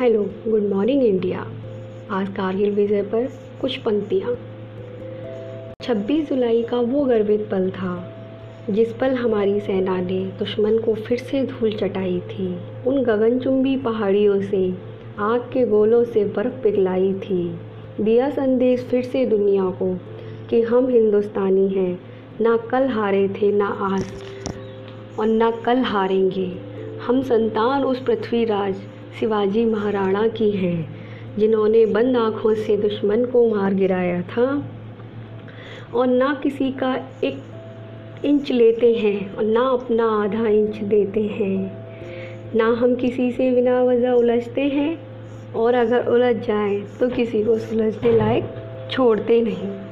Hello good morning India आज कारगिल विजय पर कुछ पंक्तियाँ। 26 जुलाई का वो गर्वित पल था, जिस पल हमारी सेना ने दुश्मन को फिर से धूल चटाई थी। उन गगनचुंबी पहाड़ियों से, आग के गोलों से बर्फ़ पिघलाई थी। दिया संदेश फिर से दुनिया को कि हम हिंदुस्तानी हैं, ना कल हारे थे, ना आज, और ना कल हारेंगे। हम संतान उस पृथ्वीराज शिवाजी महाराणा की हैं, जिन्होंने बंद आँखों से दुश्मन को मार गिराया था। और ना किसी का एक इंच लेते हैं और ना अपना आधा इंच देते हैं। ना हम किसी से बिना वजह उलझते हैं, और अगर उलझ जाए तो किसी को सुलझने लायक छोड़ते नहीं।